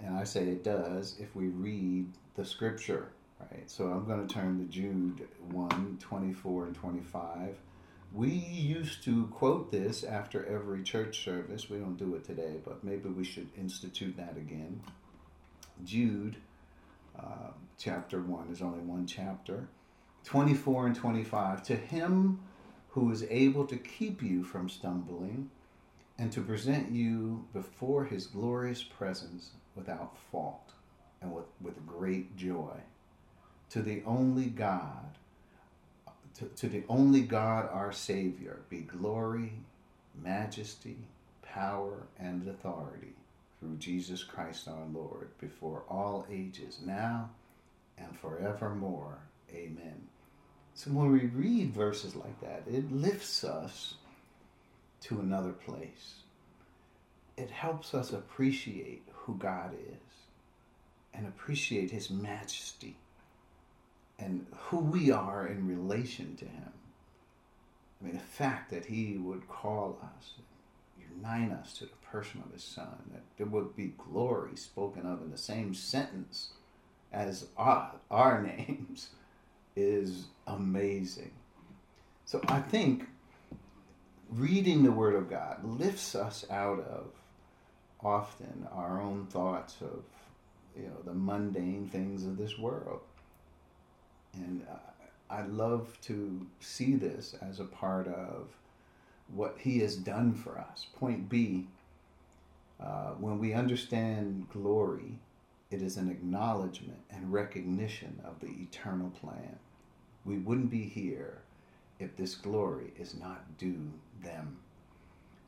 And I say it does if we read the scripture, right? So I'm going to turn to Jude 1 24 and 25. We used to quote this after every church service. We don't do it today, but maybe we should institute that again. Jude uh, chapter 1. is only one chapter. 24 and 25. To him who is able to keep you from stumbling and to present you before his glorious presence without fault and with, with great joy. To the only God, to, to the only God our Savior, be glory, majesty, power, and authority through Jesus Christ our Lord, before all ages, now and forevermore. Amen. So when we read verses like that, it lifts us to another place. It helps us appreciate who God is. and appreciate His majesty and who we are in relation to Him. I mean, the fact that He would call us, unite us to the person of His Son, that there would be glory spoken of in the same sentence as our, our names is amazing. So I think reading the Word of God lifts us out of often our own thoughts of you know the mundane things of this world, and uh, I love to see this as a part of what He has done for us. Point B: uh, when we understand glory, it is an acknowledgement and recognition of the eternal plan. We wouldn't be here if this glory is not due them.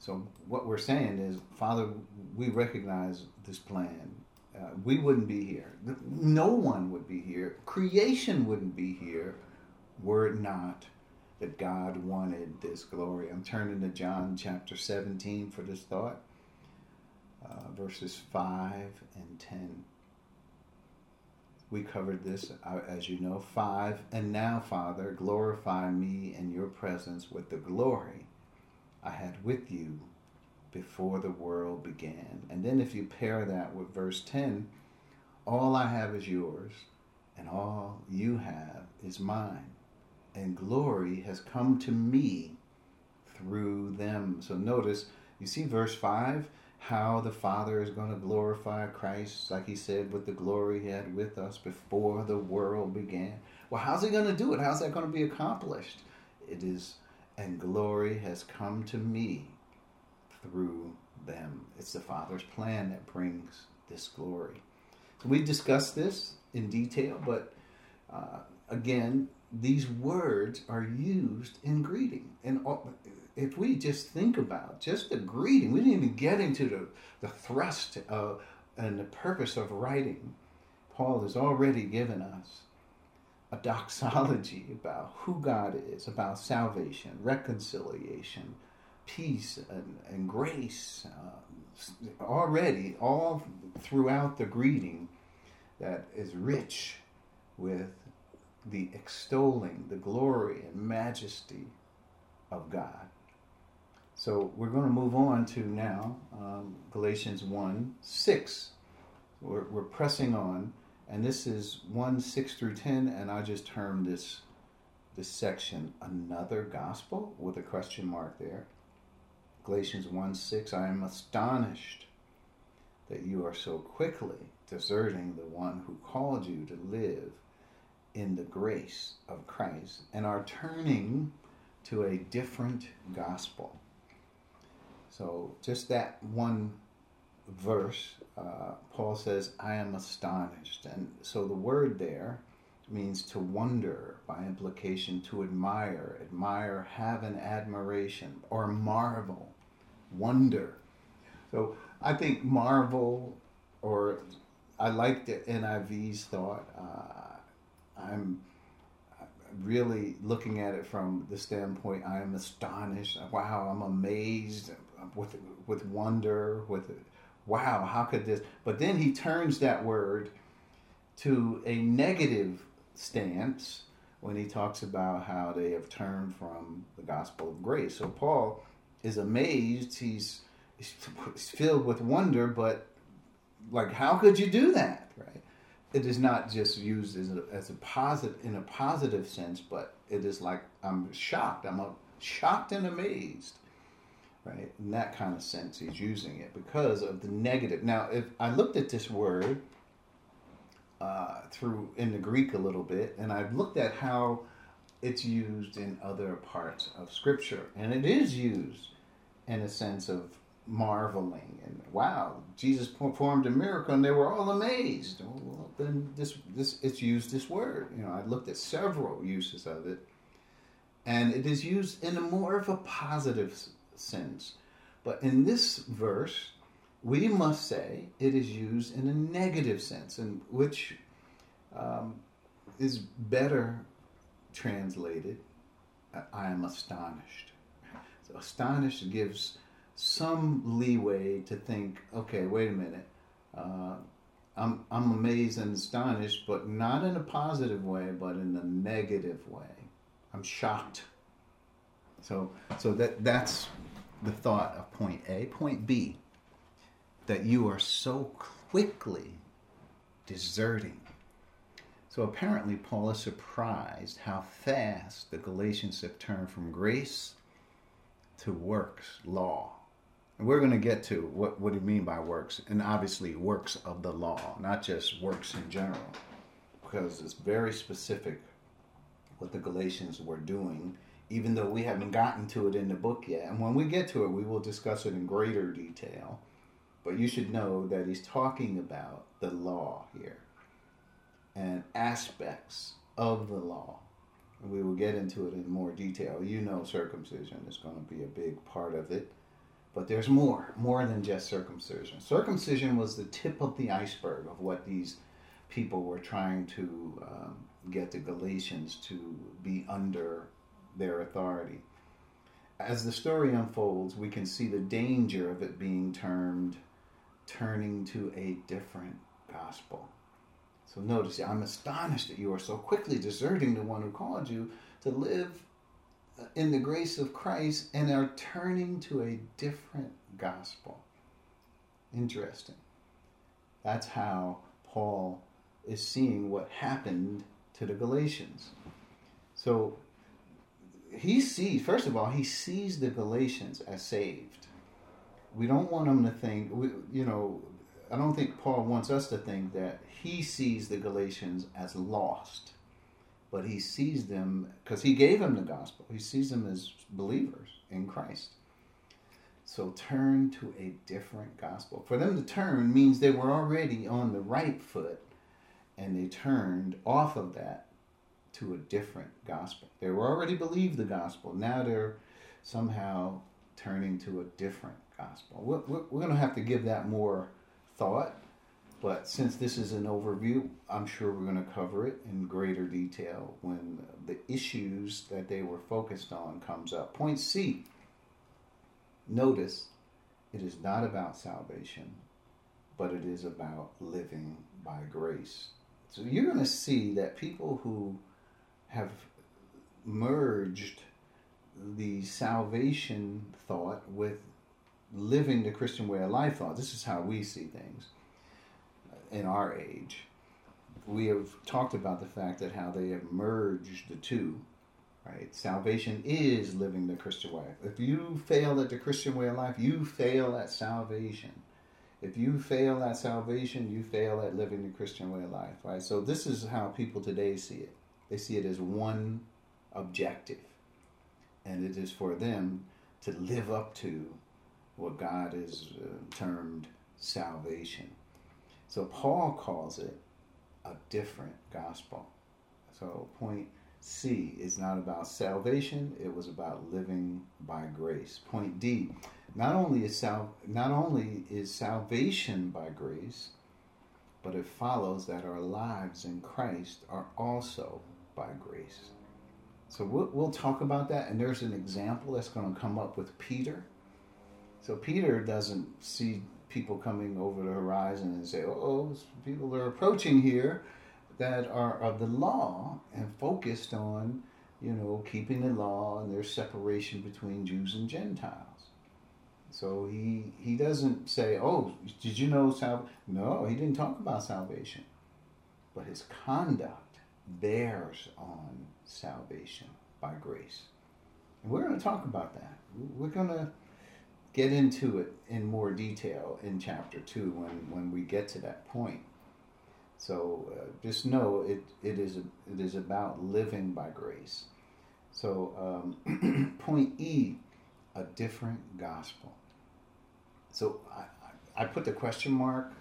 So, what we're saying is, Father, we recognize this plan. Uh, we wouldn't be here. No one would be here. Creation wouldn't be here were it not that God wanted this glory. I'm turning to John chapter 17 for this thought, uh, verses 5 and 10 we covered this, uh, as you know, five. And now, Father, glorify me in your presence with the glory I had with you before the world began. And then, if you pair that with verse 10, all I have is yours, and all you have is mine. And glory has come to me through them. So, notice, you see verse 5 how the Father is going to glorify Christ, like he said, with the glory he had with us before the world began. Well, how's he going to do it? How's that going to be accomplished? It is, and glory has come to me through them. It's the Father's plan that brings this glory. So we discussed this in detail, but uh, again, these words are used in greeting. And if we just think about just the greeting, we didn't even get into the, the thrust of, and the purpose of writing. Paul has already given us a doxology about who God is, about salvation, reconciliation, peace, and, and grace. Uh, already, all throughout the greeting, that is rich with the extolling, the glory and majesty of God. So we're going to move on to now um, Galatians 1 6. We're, we're pressing on, and this is 1 6 through 10, and I just termed this, this section another gospel with a question mark there. Galatians 1 6 I am astonished that you are so quickly deserting the one who called you to live in the grace of Christ and are turning to a different gospel. So, just that one verse, uh, Paul says, I am astonished. And so the word there means to wonder, by implication, to admire, admire, have an admiration, or marvel, wonder. So I think marvel, or I like the NIV's thought. Uh, I'm really looking at it from the standpoint I am astonished. Wow, I'm amazed with with wonder, with wow, how could this? But then he turns that word to a negative stance when he talks about how they have turned from the gospel of grace. So Paul is amazed. He's, he's filled with wonder, but like, how could you do that, right? It is not just used as a, as a positive in a positive sense, but it is like I'm shocked. I'm shocked and amazed right? In that kind of sense, he's using it because of the negative. Now, if I looked at this word uh, through in the Greek a little bit, and I've looked at how it's used in other parts of Scripture, and it is used in a sense of marveling and wow, Jesus performed a miracle, and they were all amazed. Well, then this this it's used this word. You know, I looked at several uses of it, and it is used in a more of a positive sins. But in this verse, we must say it is used in a negative sense, and which um, is better translated. I am astonished. So astonished gives some leeway to think. Okay, wait a minute. Uh, I'm I'm amazed and astonished, but not in a positive way, but in a negative way. I'm shocked. So so that that's the thought of point A. Point B, that you are so quickly deserting. So apparently, Paul is surprised how fast the Galatians have turned from grace to works, law. And we're going to get to what, what do you mean by works, and obviously works of the law, not just works in general, because it's very specific what the Galatians were doing, even though we haven't gotten to it in the book yet. And when we get to it, we will discuss it in greater detail. But you should know that he's talking about the law here and aspects of the law. And we will get into it in more detail. You know, circumcision is going to be a big part of it. But there's more, more than just circumcision. Circumcision was the tip of the iceberg of what these people were trying to um, get the Galatians to be under their authority. As the story unfolds, we can see the danger of it being termed turning to a different gospel. So notice, I'm astonished that you are so quickly deserting the one who called you to live uh, in the grace of Christ and are turning to a different gospel. Interesting. That's how Paul is seeing what happened to the Galatians. So he sees, first of all, he sees the Galatians as saved. We don't want them to think, we, you know, I don't think Paul wants us to think that he sees the Galatians as lost, but he sees them because he gave them the gospel. He sees them as believers in Christ. So turn to a different gospel. For them to turn means they were already on the right foot and they turned off of that to a different gospel. They were already believed the gospel. Now they're somehow turning to a different gospel. We're, we're, going to have to give that more thought. But since this is an overview, I'm sure we're going to cover it in greater detail when the issues that they were focused on comes up. Point C. Notice it is not about salvation, but it is about living by grace. So you're going to see that people who have merged the salvation thought with living the Christian way of life thought. This is how we see things in our age. We have talked about the fact that how they have merged the two. Right? Salvation is living the Christian way. If you fail at the Christian way of life, you fail at salvation. If you fail at salvation, you fail at living the Christian way of life. Right? So this is how people today see it. They see it as one objective. And it is for them to live up to what God has uh, termed salvation. So Paul calls it a different gospel. So point C is not about salvation, it was about living by grace. Point D, not only is sal- not only is salvation by grace, but it follows that our lives in Christ are also by grace. So we'll, we'll talk about that, and there's an example that's going to come up with Peter so Peter doesn't see people coming over the horizon and say, oh, people are approaching here that are of the law and focused on, you know, keeping the law and there's separation between Jews and Gentiles. So he he doesn't say, "Oh, did you know sal?" No, he didn't talk about salvation, but his conduct bears on salvation by grace, and we're going to talk about that. We're going to get into it in more detail in chapter 2 when, when we get to that point. So uh, just know it, it, is a, it is about living by grace. So, um, point E, a different gospel. So I, I put the question mark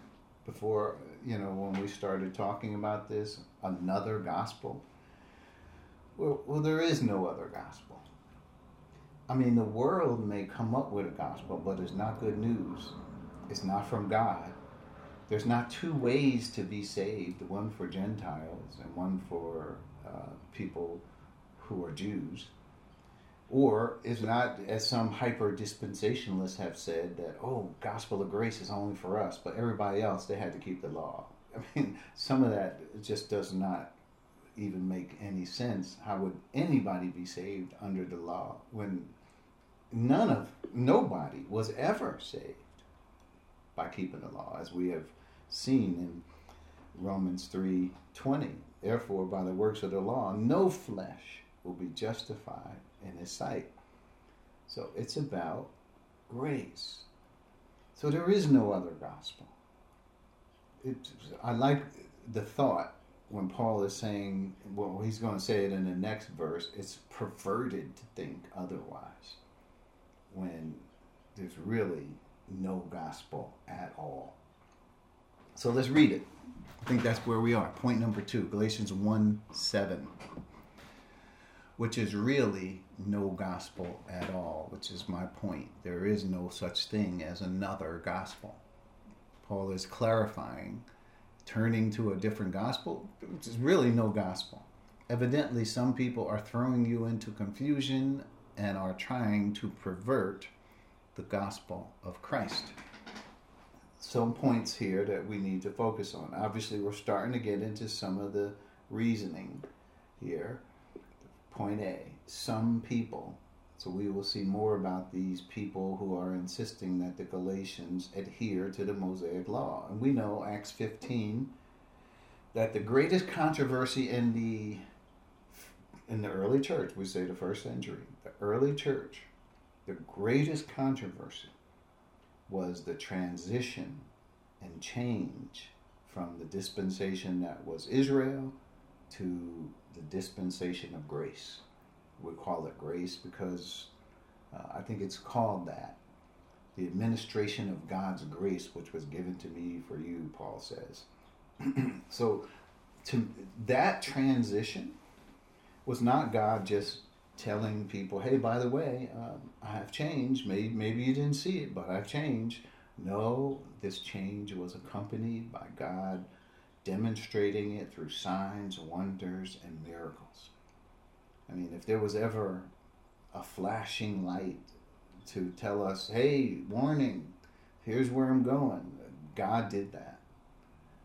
before, you know, when we started talking about this, another gospel. Well, well there is no other gospel. I mean, the world may come up with a gospel, but it's not good news. It's not from God. There's not two ways to be saved one for Gentiles and one for uh, people who are Jews. Or it's not, as some hyper dispensationalists have said, that, oh, gospel of grace is only for us, but everybody else, they had to keep the law. I mean, some of that just does not even make any sense. How would anybody be saved under the law when none of nobody was ever saved by keeping the law, as we have seen in Romans three twenty. Therefore, by the works of the law, no flesh will be justified in His sight. So it's about grace. So there is no other gospel. It, I like the thought when Paul is saying, well, he's going to say it in the next verse, it's perverted to think otherwise when there's really no gospel at all. So let's read it. I think that's where we are. Point number two Galatians 1 7, which is really no gospel at all, which is my point. There is no such thing as another gospel. Paul is clarifying, turning to a different gospel, which is really no gospel. Evidently, some people are throwing you into confusion and are trying to pervert the gospel of Christ. Some points here that we need to focus on. Obviously, we're starting to get into some of the reasoning here. Point A some people, so we will see more about these people who are insisting that the Galatians adhere to the Mosaic law. And we know, Acts 15, that the greatest controversy in the in the early church, we say the first century, the early church, the greatest controversy was the transition and change from the dispensation that was Israel to the dispensation of grace. We call it grace because uh, I think it's called that. The administration of God's grace, which was given to me for you, Paul says. so, to that transition was not God just telling people, "Hey, by the way, um, I have changed. Maybe maybe you didn't see it, but I've changed." No, this change was accompanied by God demonstrating it through signs, wonders, and miracles. I mean, if there was ever a flashing light to tell us, hey, warning, here's where I'm going, God did that.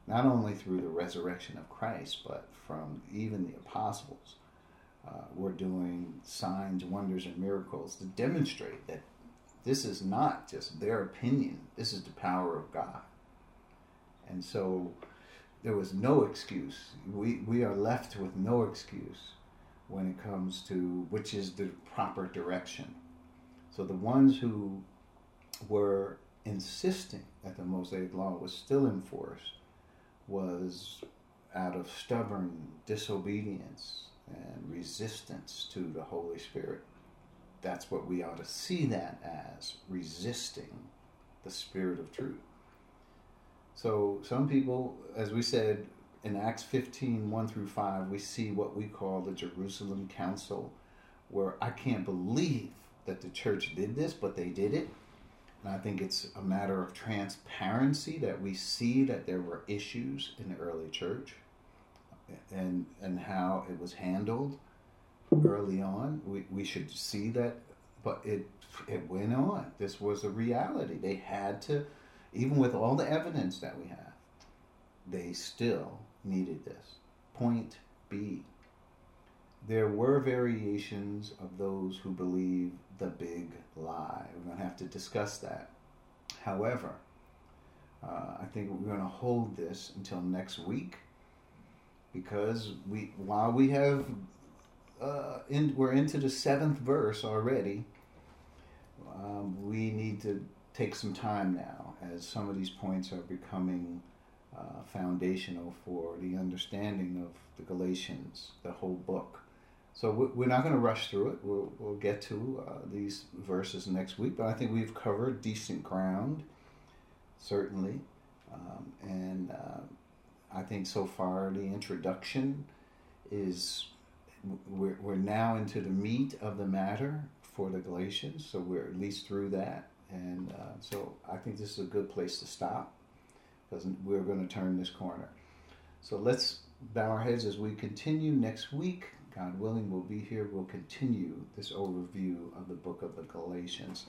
Not only through the resurrection of Christ, but from even the apostles. Uh, were doing signs, wonders, and miracles to demonstrate that this is not just their opinion, this is the power of God. And so there was no excuse. We, we are left with no excuse when it comes to which is the proper direction. So the ones who were insisting that the Mosaic Law was still in force was out of stubborn disobedience and resistance to the Holy Spirit. That's what we ought to see that as resisting the Spirit of truth. So, some people, as we said, in Acts 15, 1 through 5, we see what we call the Jerusalem Council, where I can't believe that the church did this, but they did it. And I think it's a matter of transparency that we see that there were issues in the early church and, and how it was handled early on. We, we should see that, but it, it went on. This was a reality. They had to, even with all the evidence that we have, they still needed this. Point B. There were variations of those who believe the big lie. We're going to have to discuss that. However, uh, I think we're going to hold this until next week because we, while we have, uh, in, we're into the seventh verse already, um, we need to take some time now as some of these points are becoming uh, foundational for the understanding of the Galatians, the whole book. So we're not going to rush through it. We'll, we'll get to uh, these verses next week, but I think we've covered decent ground, certainly. Um, and uh, I think so far the introduction is, we're, we're now into the meat of the matter for the Galatians, so we're at least through that. And uh, so I think this is a good place to stop because we're going to turn this corner. So let's bow our heads as we continue next week. God willing, we'll be here. We'll continue this overview of the book of the Galatians.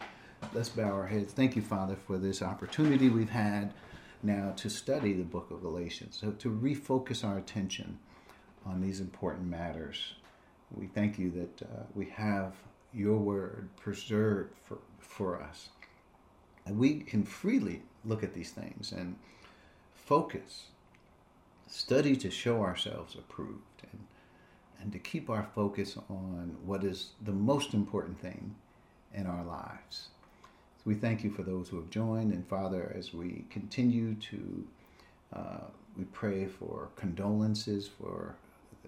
Let's bow our heads. Thank you, Father, for this opportunity we've had now to study the book of Galatians, so to refocus our attention on these important matters. We thank you that uh, we have your word preserved for, for us. We can freely look at these things and focus, study to show ourselves approved, and, and to keep our focus on what is the most important thing in our lives. So we thank you for those who have joined, and Father, as we continue to, uh, we pray for condolences for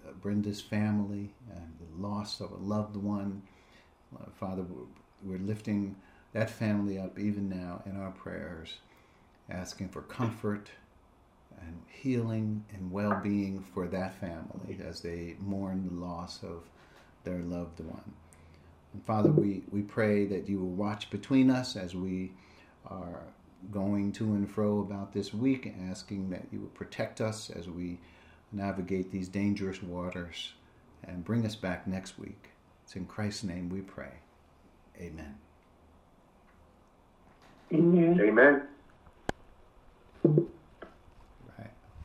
uh, Brenda's family and the loss of a loved one. Uh, Father, we're lifting that family up even now in our prayers, asking for comfort and healing and well being for that family as they mourn the loss of their loved one. And Father, we, we pray that you will watch between us as we are going to and fro about this week, asking that you will protect us as we navigate these dangerous waters and bring us back next week. It's in Christ's name we pray. Amen. Amen. Amen.